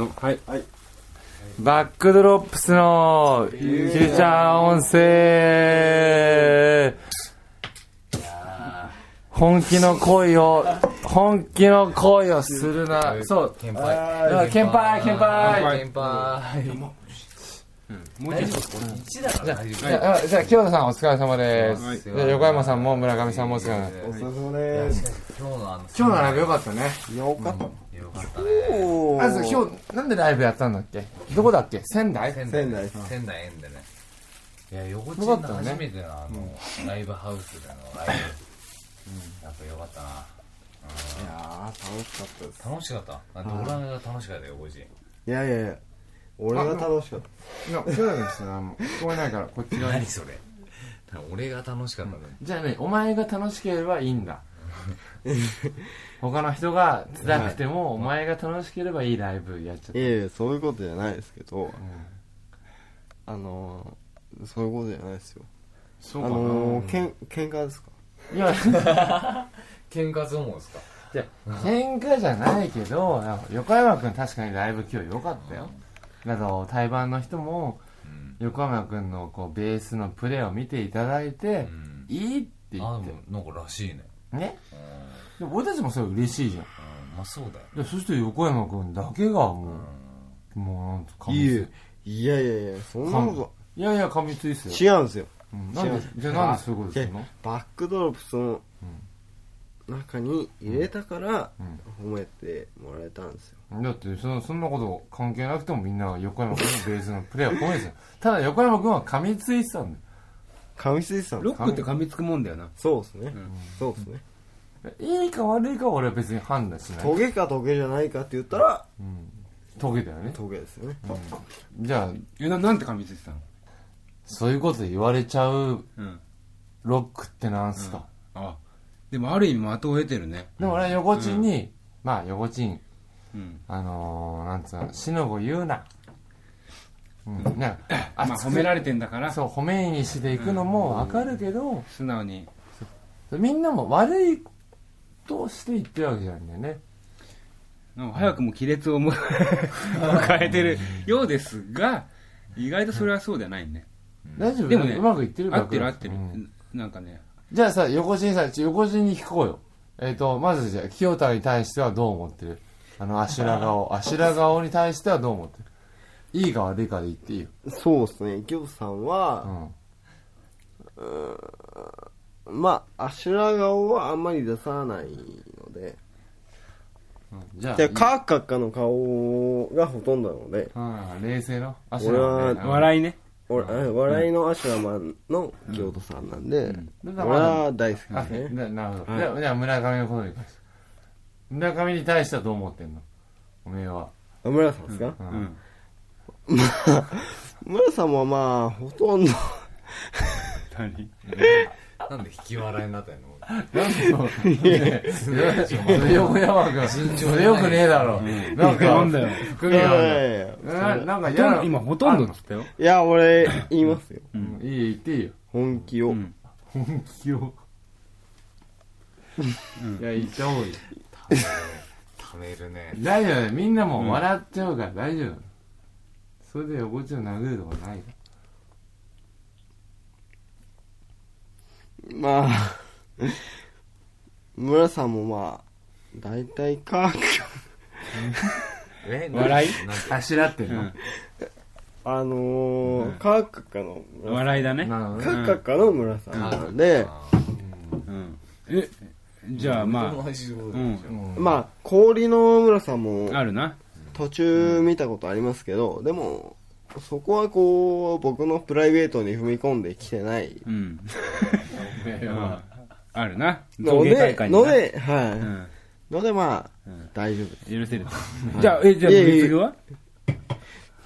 の？はいバックドロップスのフューチャー音声本気の恋を、本気の恋をするな。そう。先輩。だから剣杯、剣杯。先輩。もうちょっと1だから大丈じゃあ、じゃあ清田さんお疲れ様です。はいじゃあ横山さんも村上さんもお疲れ様です。お疲れ様です。夫。今日のあの、今日のライブ良かったね。よかった。よかったね。ず今日、なんでライブやったんだっけ？どこだっけ？仙台？仙仙台仙台園でね。いや、横地の初めてのあの、ライブハウスでのライブ。やっぱよかったな。いやー、楽しかったです。楽しかった。あドラムが楽しかったよ、横地。いやいやいや、俺が楽しかった。いや、清田君してな、もう聞こえないから、こっち側に何。それ。俺が楽しかったのに。じゃあね、お前が楽しければいいんだ。他の人が辛くても、お前が楽しければいいライブやっちゃった。いやいや、そういうことじゃないですけど、あのー、そういうことじゃないですよ。あそうかな。のー、けん、喧嘩ですか？いや、喧嘩相撲ですか？じゃあ喧嘩じゃないけど、横山くん確かにライブ今日良かったよ。だと、対バンの人も、うん。横山くんのこうベースのプレーを見ていただいてう、ん。いいって言あ、ってでも、なんからしいね。ね。うん。でも俺たちもそれ嬉しいじゃん。うん。まあそうだよ。でそして横山くんだけがもう、もうなんと噛みついえ。いやいやいや、そんなこいやいや、噛みついっすよ。と、違うんですよ。うん。なんでじゃあなんでそういうことするの？バックドロップスの中に入れたから、褒めてもらえたんですよ。だってそのそんなこと関係なくてもみんなが横山君のベースのプレーを褒めてたよ。ただ横山君は噛みついてたん噛みついてたんですロックって噛みつくもんだよな。そうですね。ん。そうですね。いいか悪いかは俺は別に判断しない。トゲかトゲじゃないかって言ったら、トゲだよね。トゲですよね。じゃあえななんて噛みついてたの？そういうこと言われちゃううん。ロックってなんすか、あでもある意味的を得てるね。でも俺は横地に、まあ横地にうん。あのー、なんつうの死の子言うなうん、なんかまあ褒められてんだから。そう褒めにしていくのもわかるけど、素直に。みんなも悪いとして言ってるわけじゃないんだよね。早くも亀裂を迎え迎えてるようですが意外とそれはそうではないね。大丈夫？でもねうまくいってる合ってる合ってる。うん。なんかね。じゃあさ、横地にさ、ちょ横地に聞こうよ。えっ、と、まずじゃあ、清田に対してはどう思ってる？あの、アシュラ顔。アシュラ顔に対してはどう思ってる？いいか悪いかで言っていいよ。そうですね。ギョさんうは、ん。まあ、アシュラ顔はあんまり出さないので、じゃあ、で、カーカッカの顔がほとんどなので、うん、冷静のアシュラ俺はね笑いね俺笑いのアシュラマンの京都さんなんで、うん俺は大好きあ、ですね。ななるほど。はいじゃあ、じゃあ村上のことに関して。村上に対してはどう思ってんの？おめえは。あ村さんですか、う。うんん村さんもまあ、ほとんど、何？なんで引き笑いになったの？なんでそう。それ横山君。それよくねえだろ。なんか、なんだよななんかほ嫌な今ほとんどっつったよいや、俺、言いますよ。うんいい言っていいよ本気を。うん本気をいや言っちゃおうよためるね。大丈夫みんなもう笑っちゃうから大丈夫それで横地を殴るとかないかまあ、村さんもまあ、大体カー え？笑い？あしらってんの？うん。あのー、カーカの笑いだね。カーカッカの村さん。なん。で、うん。えじゃあまあうん。まあ、氷の村さんもあるな途中見たことありますけど、でも、そこはこう、僕のプライベートに踏み込んできてない。うん。おめえはあるな造ので、ので、はい。うん。ので、まあ、うん。大丈夫。です。許せるじゃあえじゃあいやいやブリスグは？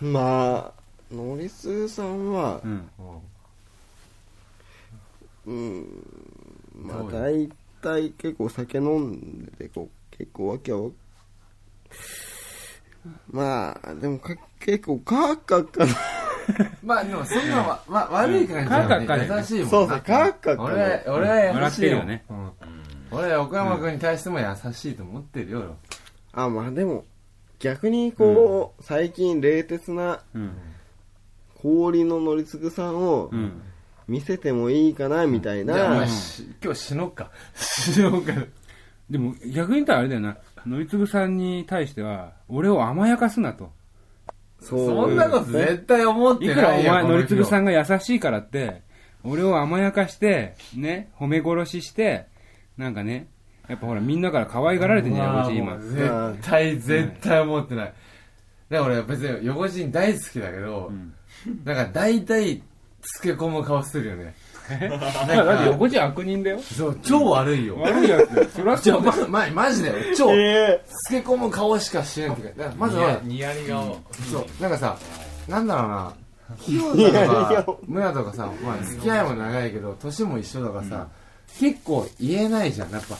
まあ、ノリスさんはう、ん。うん、まあ大体結構酒飲んでて、こう、結構わけは、まあ、でもか結構カーカッカの、まあでもそんなわ、わ悪い感じカーカッカで優しいもんな。そうそうカーカッカの俺俺は優しいよ。笑ってるよね。うん。俺は横山君に対しても優しいと思ってるよ。あ、まあでも、逆にこう、最近冷徹なうん。氷の乗り継ぐさんをうん。見せてもいいかなみたいじゃあおな、前し今日死のうか。死のうかでも逆に言ったらあれだよな。乗次さんに対しては俺を甘やかすなと。そう。そんなこと絶対思っていくらないよお前乗次さんんが優しいからって俺を甘やかしてね褒め殺ししてなんかねやっぱほらみんなから可愛がられてんじゃん横地今。絶対絶対思ってない。だから俺別に横人大好きだけど、ん。なんか大体つけ込む顔するよねだって横地悪人だよ。そう超悪いよ。悪いやつ。そりゃじゃそう。だよま、ま、マジだよ。超。えつけ込む顔しかしないってかだからまずはニヤリ顔。そう。なんかさなんだろうな。清いやい田とやか 村とかさ、まあ、付き合いも長いけど年も一緒だからさ、結構言えないじゃん。やっぱ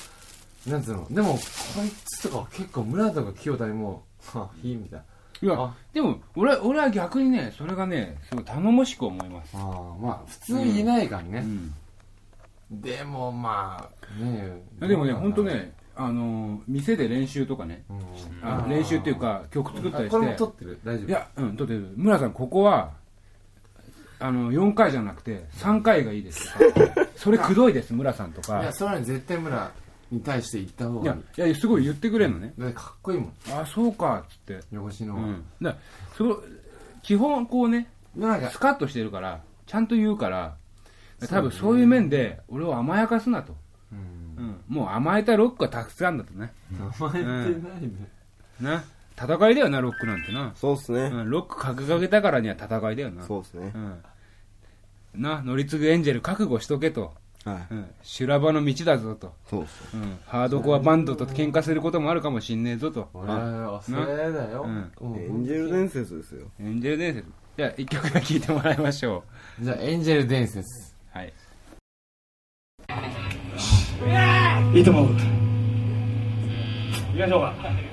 なんつうの。でもこいつとかは結構村とか清田にもはぁいいみたいないやあ。でも俺俺は逆にねそれがねすごい頼もしく思います、ああまあ普通言えないからね、うん。でもまあね。えでもね本当ねあのー店で練習とかねうん。あ練習っていうか曲作ったりあこれも撮しってる？大丈夫？ていやうん撮ってる。村さんここはあの4回じゃなくて3回がいいです それくどいです村さんといかやそれはね絶対村に対して言った方がいいいやすごい言ってくれるのね。かっこいいもん。あそうかっつって。横しの、うん。だそう基本こうねなんかスカッとしてるからちゃんと言うから多分そういう面で俺を甘やかすなと、うん。うん、もう甘えたロックがたくさんだとね。名前ってないね、な戦いだよなロックなんてな、そうっすね。うん、ロック掲げたからには戦いだよな。そうっすね。うん、な乗り継ぐエンジェル覚悟しとけと、はい。うん、修羅場の道だぞと、そうっす。うん、ハードコアバンドと喧嘩することもあるかもしんねえぞと。俺はそれだよ、うん。うん。エンジェル伝説ですよ。エンジェル伝説。じゃあ一曲目聴いてもらいましょ じゃあエンジェル伝説。うはい。いいと思う。行きましょうか。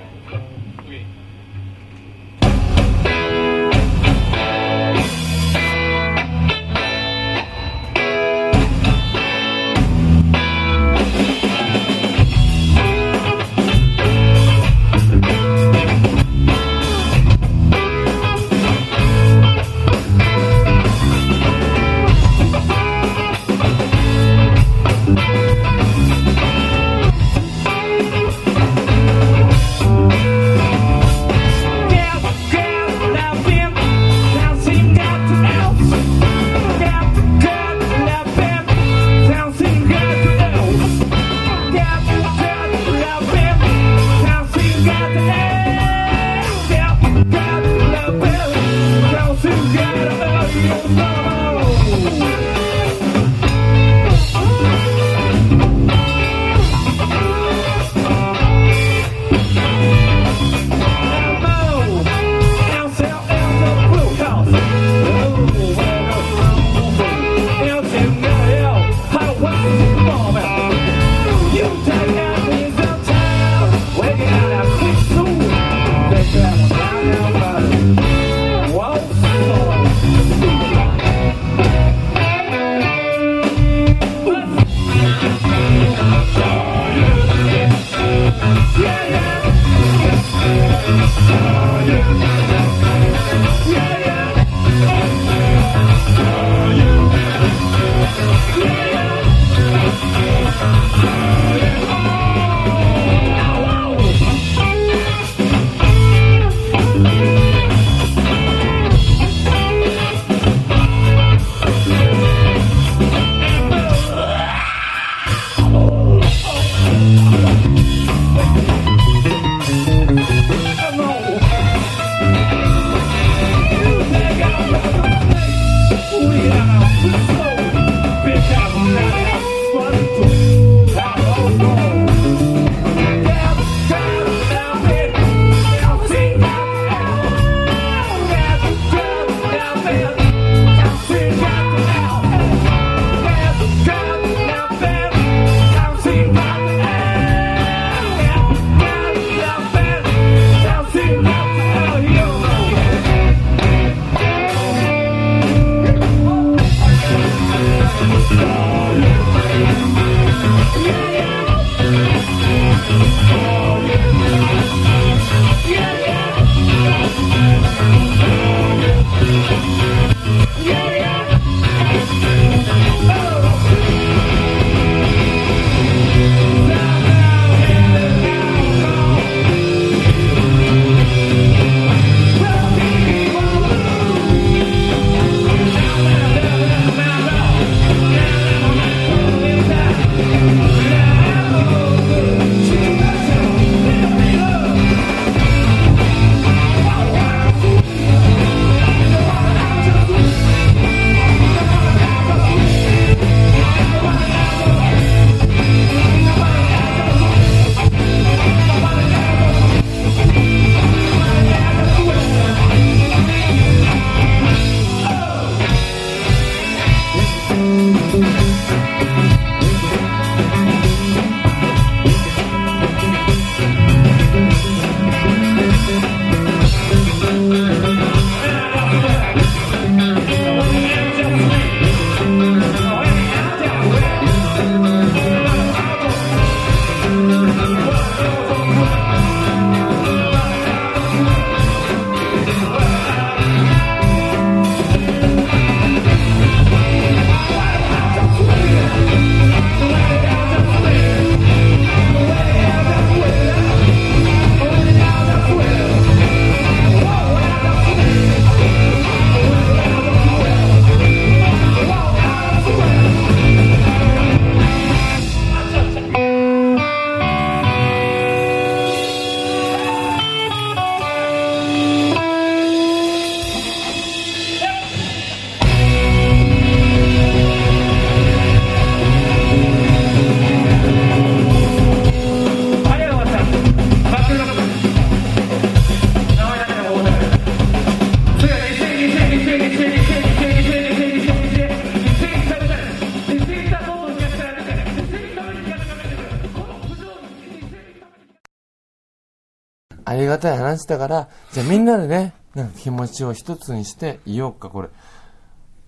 りがたい話だから、じゃあみんなでね、なんか気持ちを一つにしていようか、これ。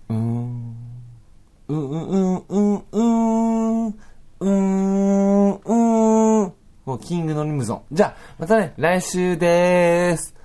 うーん。うーん、うん、うん、うん。うーん、うーん。もうキングのリムゾン。じゃあ、またね、来週でーす。